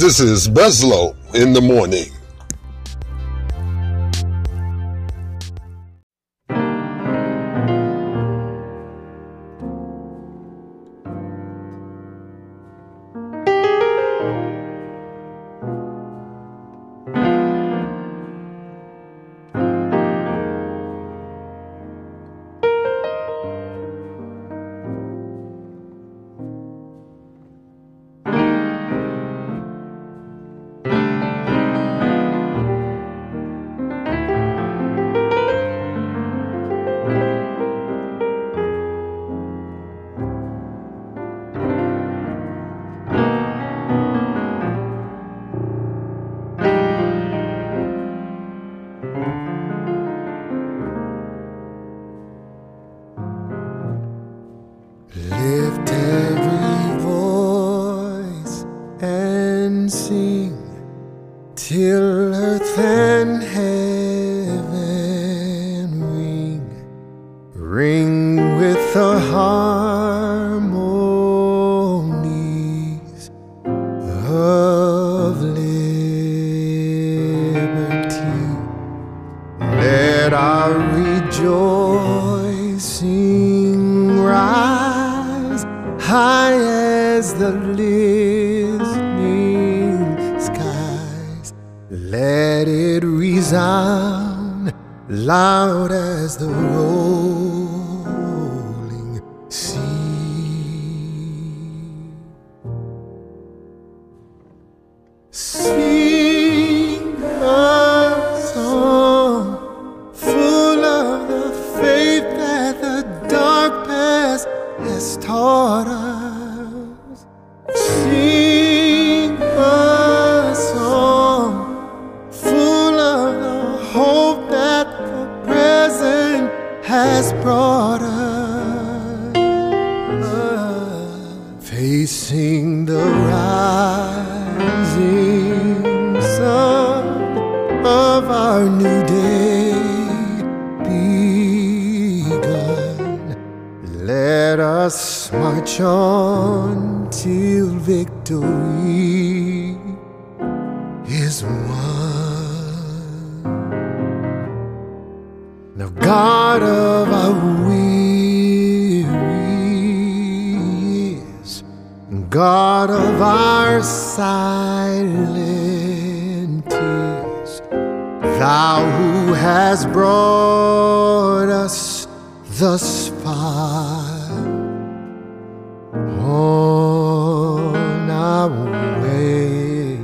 This is Beslow in the morning. And heaven ring, ring with the harmonies of liberty. Let our rejoicing rise high as the it resound loud as the rolling Facing the rising sun of our new day begun. Let us march on till victory has brought us thus far on our way,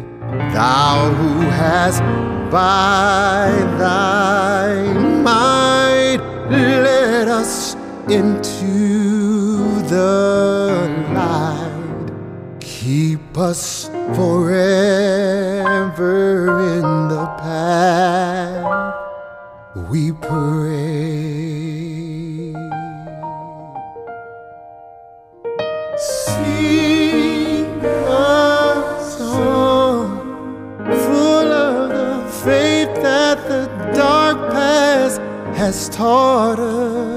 Thou who hast by Thy might led us into the light. Keep us forever in the path we pray. Sing a song full of the faith that the dark past has taught us.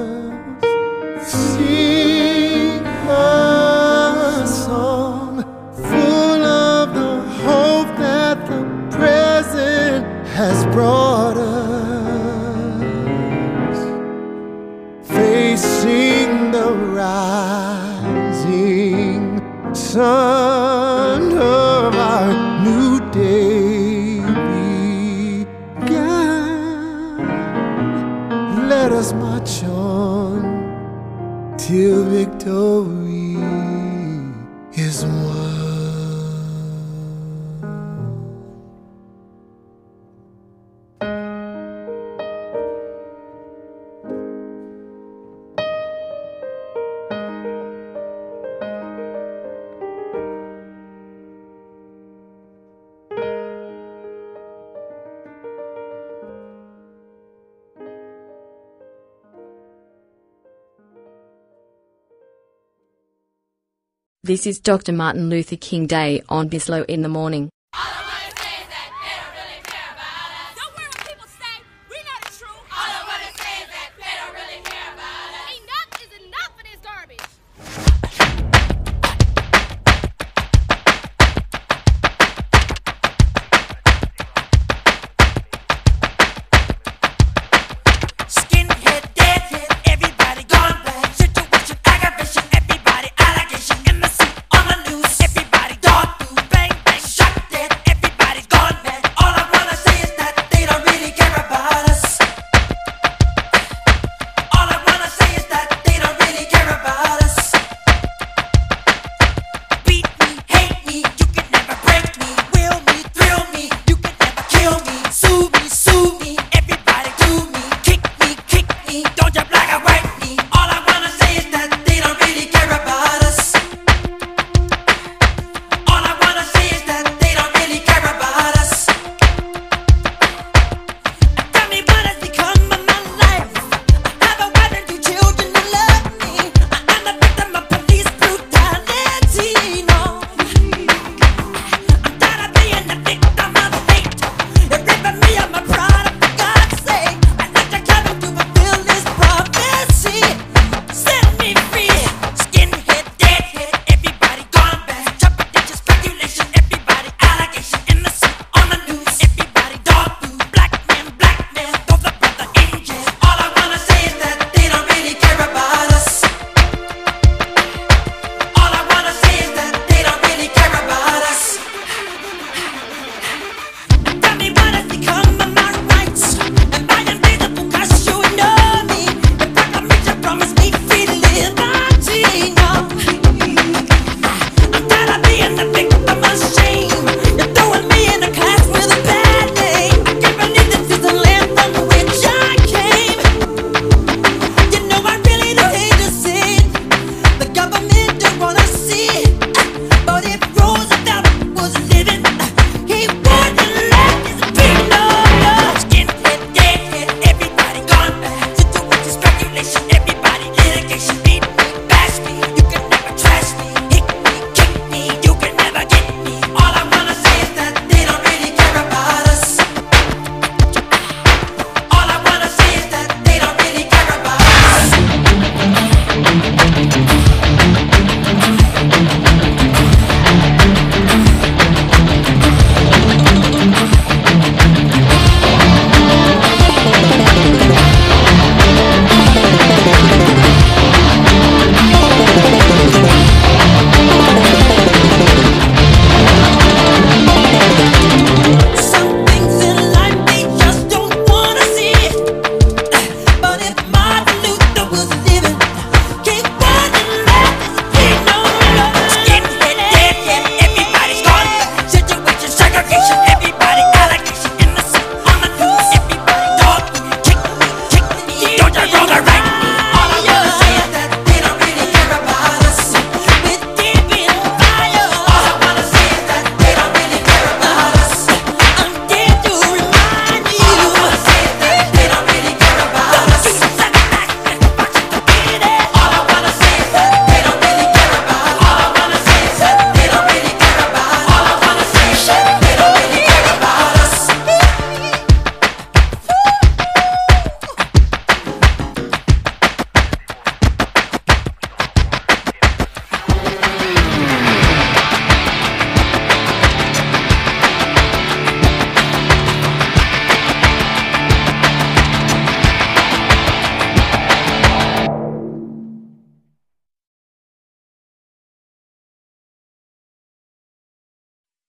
This is Dr. Martin Luther King Day on Bislow in the morning.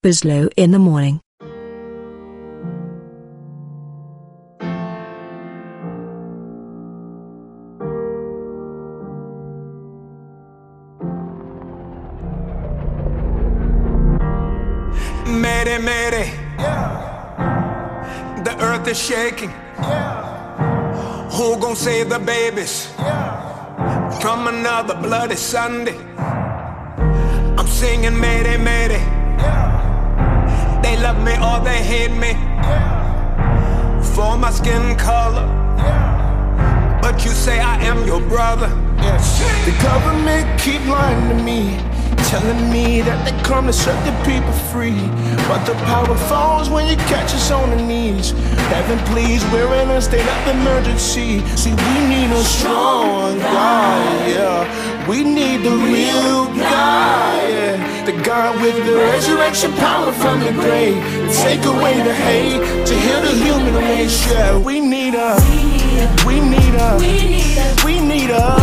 Bislow in the morning. Mayday, mayday. The earth is shaking. Who gon' save the babies from another bloody Sunday? I'm singing mayday, mayday. Love me or they hate me for my skin color. But you say I am your brother. The government keep lying to me, telling me that they come to set the people free. But the power falls when you catch us on the knees. Heaven, please, we're in a state of emergency. See, we need a strong God, yeah. We need the real God, yeah. The God with the resurrection power from the grave. Take away the hate, to heal the human race, yeah. We need a, we need a, we need a,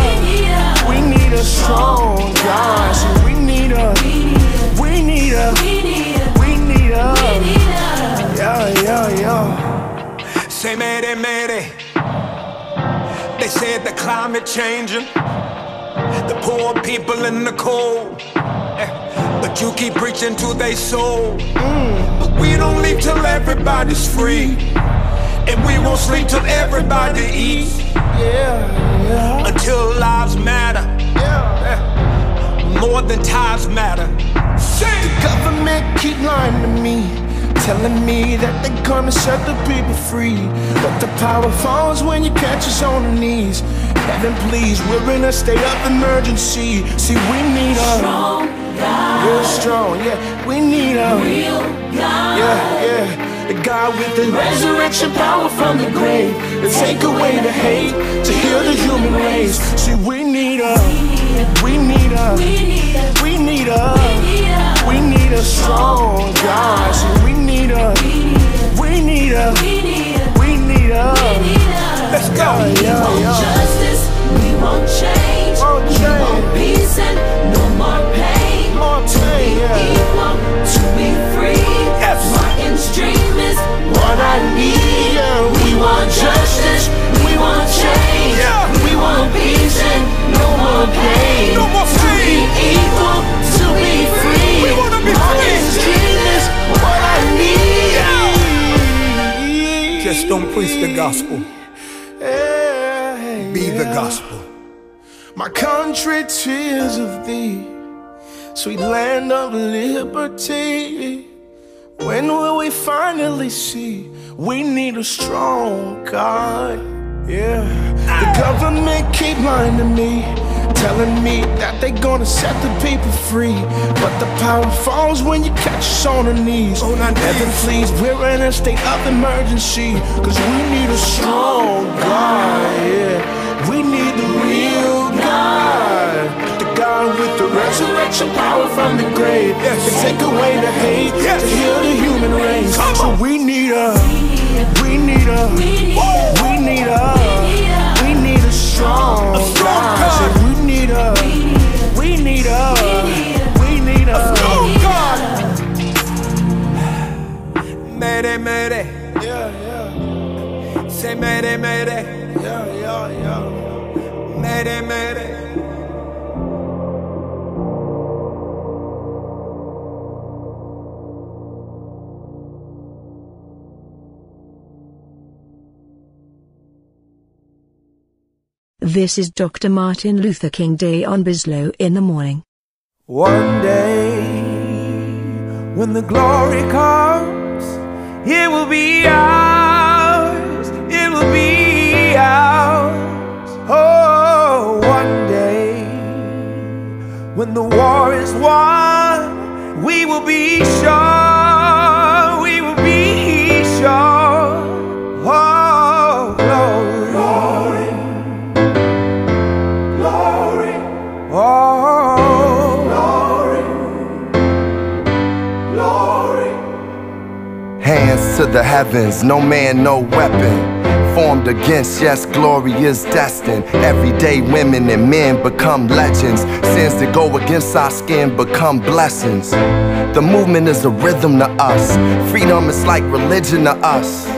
we need a strong God. So we need a, we need a, we need a, yeah, yeah, yeah. Say mayday, mayday. They said the climate changing. The poor people in the cold. But you keep preaching to their soul. But we don't leave till everybody's free. And we won't sleep till everybody eats. Yeah, yeah, Until lives matter. yeah. More than ties matter. Say The government keep lying to me, telling me that they're gonna set the people free. But the power falls when you catch us on the knees. Heaven, please, we're in a state of emergency. See, we need a strong God. Real strong, yeah. We need a real God. Yeah, yeah. The God with the resurrection power from the grave to take away the hate, to heal the human race. See, we need a, we need a, we need a, we need a strong God. See, we need pain. No more To be equal, to be free. We wanna be free. dream is what I need. Just don't preach the gospel. Be the gospel. My country, tears of thee, sweet land of liberty. When will we finally see we need a strong God? Yeah, the government keep lying me, telling me that they gonna set the people free. But the power falls when you catch us on the knees. On our Heaven, please, we're in a state of emergency, cause we need a strong God. Yeah, we need the real God. The God with the resurrection power from the grave. Yes. To take away the hate, Yes. to heal the human race. Come So on. we need a, we need a, we need a, we need a strong, A strong God. Mayday, mayday. Yeah, yeah, Say mayday, mayday. yeah, yeah, yeah. Mayday, mayday. This is Dr. Martin Luther King Day on Bislow in the morning. One day, when the glory comes, it will be ours. It will be ours. Oh, one day, when the war is won, we will be sure. The heavens, no man, no weapon. formed against. Yes, glory is destined. Everyday women and men become legends. Sins that go against our skin become blessings. The movement is a rhythm to us. Freedom is like religion to us.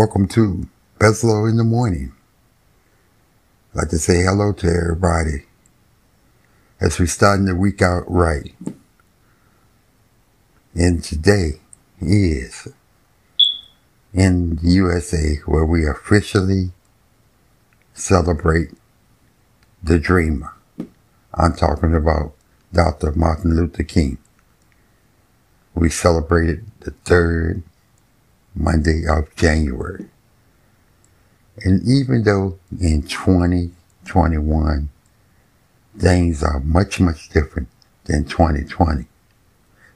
Welcome to Beslow in the Morning. I'd like to say hello to everybody as we're starting the week out right. And today is in the USA where we officially celebrate the dreamer. I'm talking about Dr. Martin Luther King. We celebrated the third Monday of January. And even though in 2021 things are much, much different than 2020,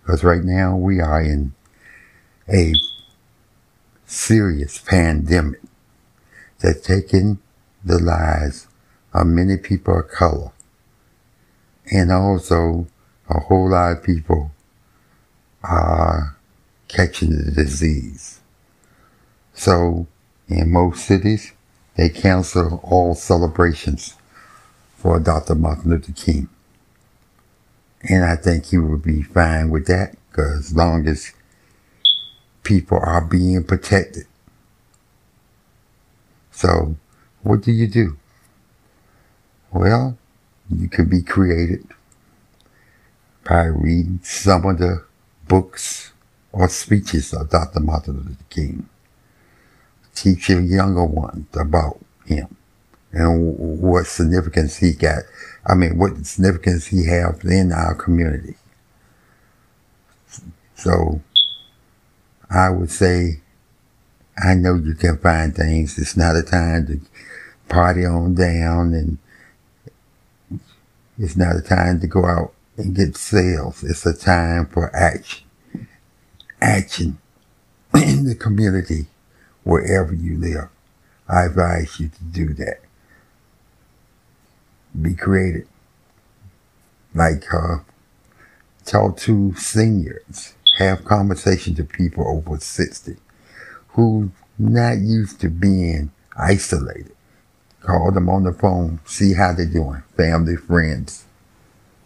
because right now we are in a serious pandemic that's taken the lives of many people of color and also a whole lot of people are catching the disease. So, in most cities, they cancel all celebrations for Dr. Martin Luther King. And I think he would be fine with that because as long as people are being protected. So, what do you do? Well, you could be created by reading some of the books or speeches of Dr. Martin Luther King. Teach your younger ones about him and what significance he got. I mean, what significance he has in our community. So, I would say, I know you can find things. It's not a time to party on down and it's not a time to go out and get sales. It's a time for action. Action in the community wherever you live. I advise you to do that. Be creative. Like, uh, talk to seniors. Have conversations with people over 60 who not used to being isolated. Call them on the phone, see how they're doing. Family, friends.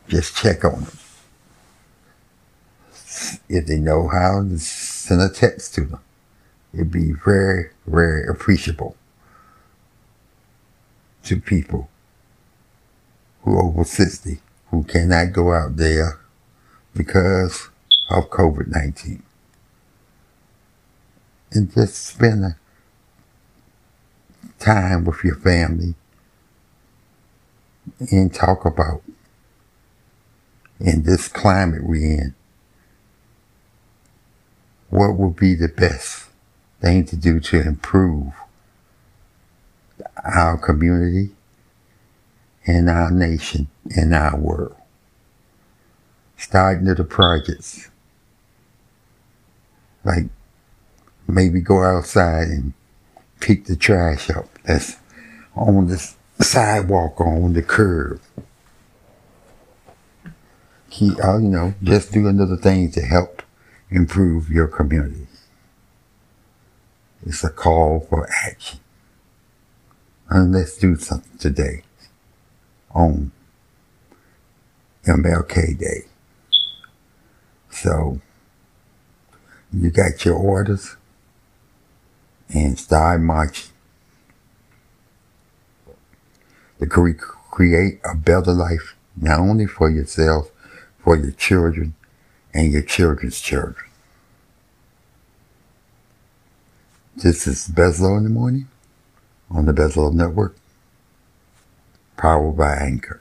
Just check on them. If they know how, to send a text to them. It'd be very, very appreciable to people who are over 60 who cannot go out there because of COVID-19. And just spend a time with your family and talk about in this climate we're in, what would be the best thing to do to improve our community and our nation and our world. Starting the projects. Like maybe go outside and pick the trash up that's on the sidewalk or on the curb. Keep, uh, you know, just do another thing to help improve your community. It's a call for action. And let's do something today on MLK Day. So, you got your orders and start marching to create a better life, not only for yourself, for your children and your children's children. This is Bezlo in the morning on the Bezlo Network, powered by Anchor.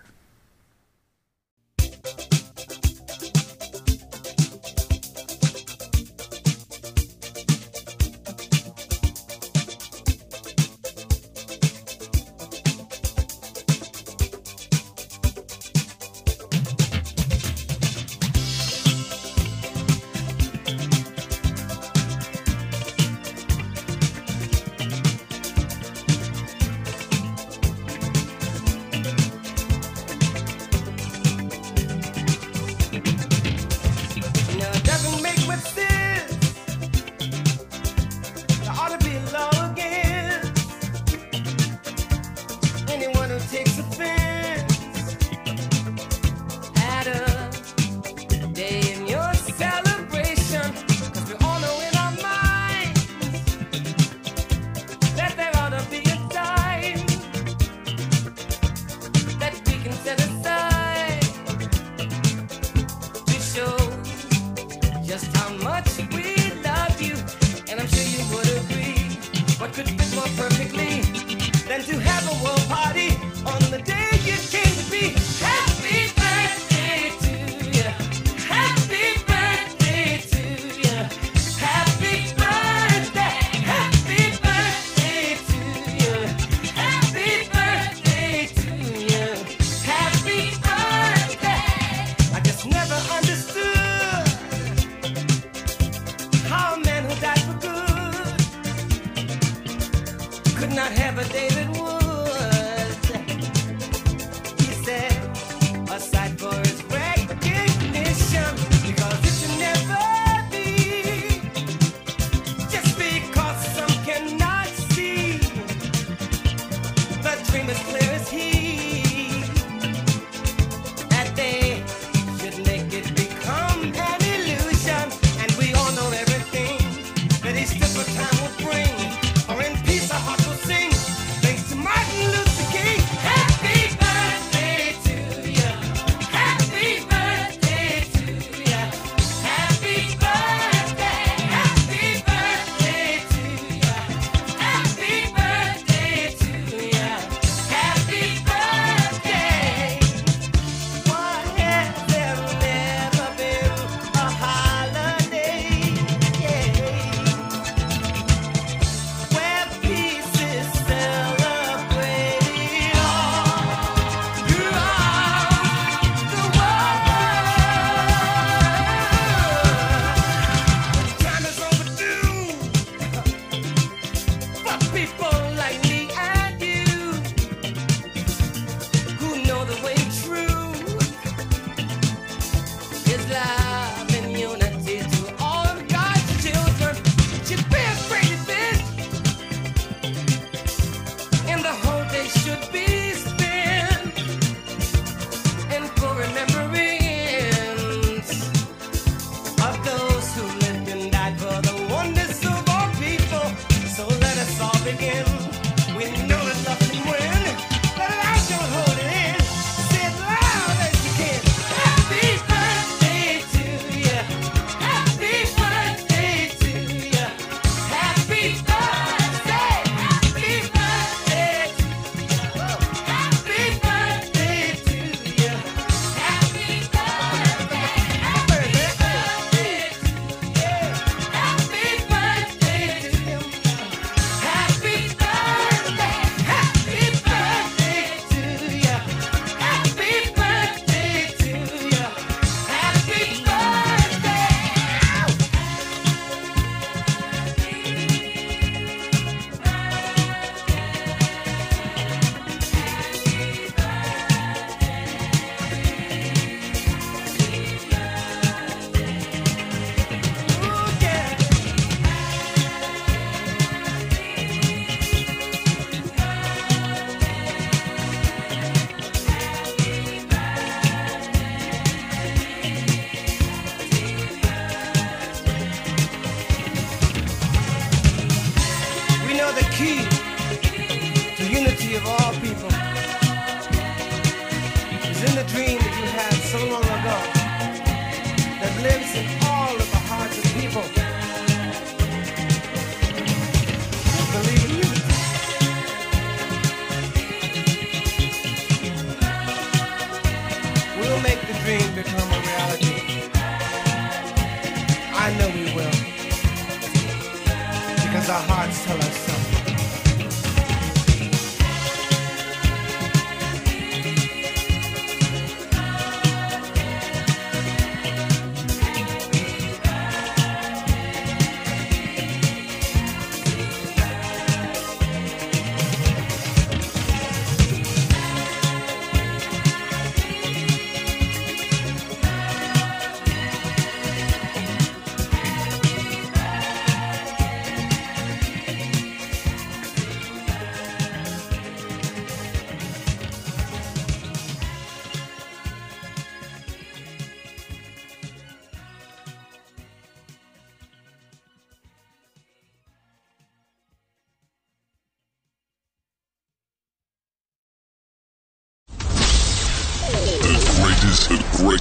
not have a David Wood.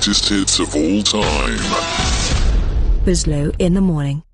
Greatest hits of all time. Bislow in the morning.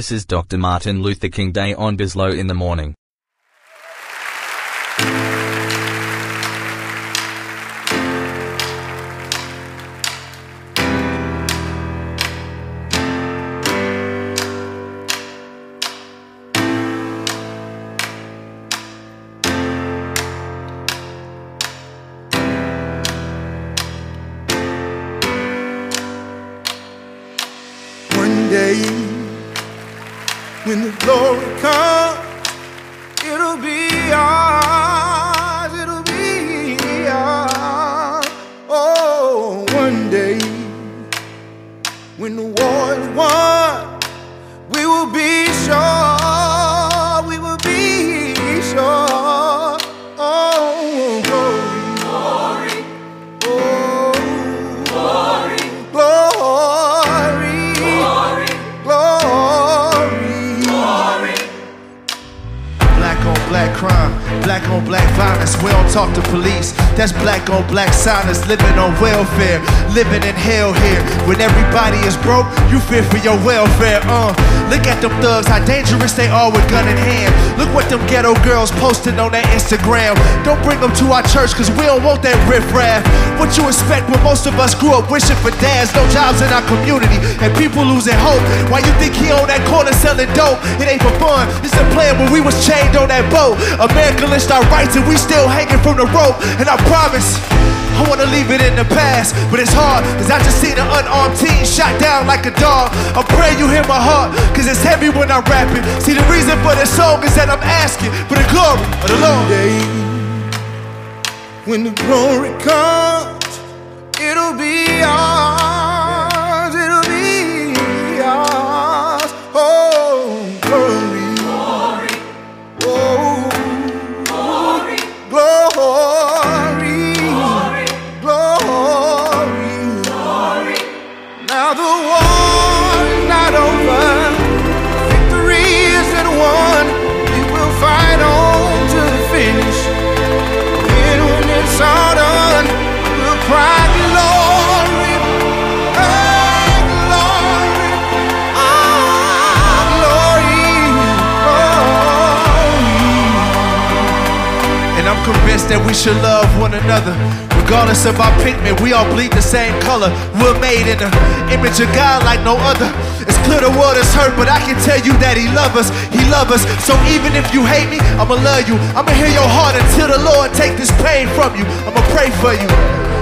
This is Dr. Martin Luther King Day on Bislow in the morning. Day, when the glory comes, black violence. We don't talk to police. That's black on black silence. Living on welfare, living in hell here. When everybody is broke, you fear for your welfare. Uh, look at them thugs, how dangerous they are with gun in hand. Look what them ghetto girls posting on their Instagram. Don't bring them to our church, cause we don't want that riffraff. What you expect when most of us grew up wishing for dads, no jobs in our community, and people losing hope. Why you think he on that corner selling dope? It ain't for fun. It's a plan when we was chained on that boat. America lynched our rights and we still hanging from the rope. And I promise, I wanna leave it in the past, but it's hard, cause I just seen an unarmed teen shot down like a dog. I pray you hear my heart, cause it's heavy when I rap it. See, the reason for this song is that I'm asking for the glory of the Lord. When the glory comes, it'll be ours, convinced that we should love one another. Regardless of our pigment, we all bleed the same color. We're made in the image of God like no other. It's clear the world is hurt, but I can tell you that He loves us. He loves us. So even if you hate me, I'ma love you. I'ma hear your heart until the Lord take this pain from you. I'ma pray for you.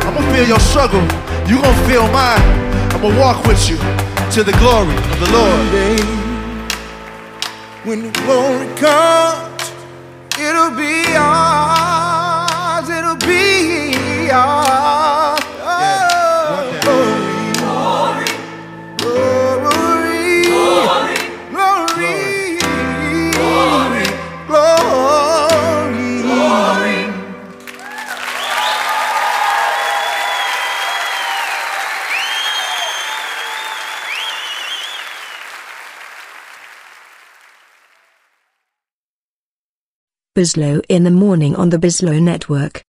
I'ma feel your struggle. You gon' feel mine. I'ma walk with you to the glory of the Lord. When the glory comes, it'll be ours. Bislow in the morning on the Bislow Network.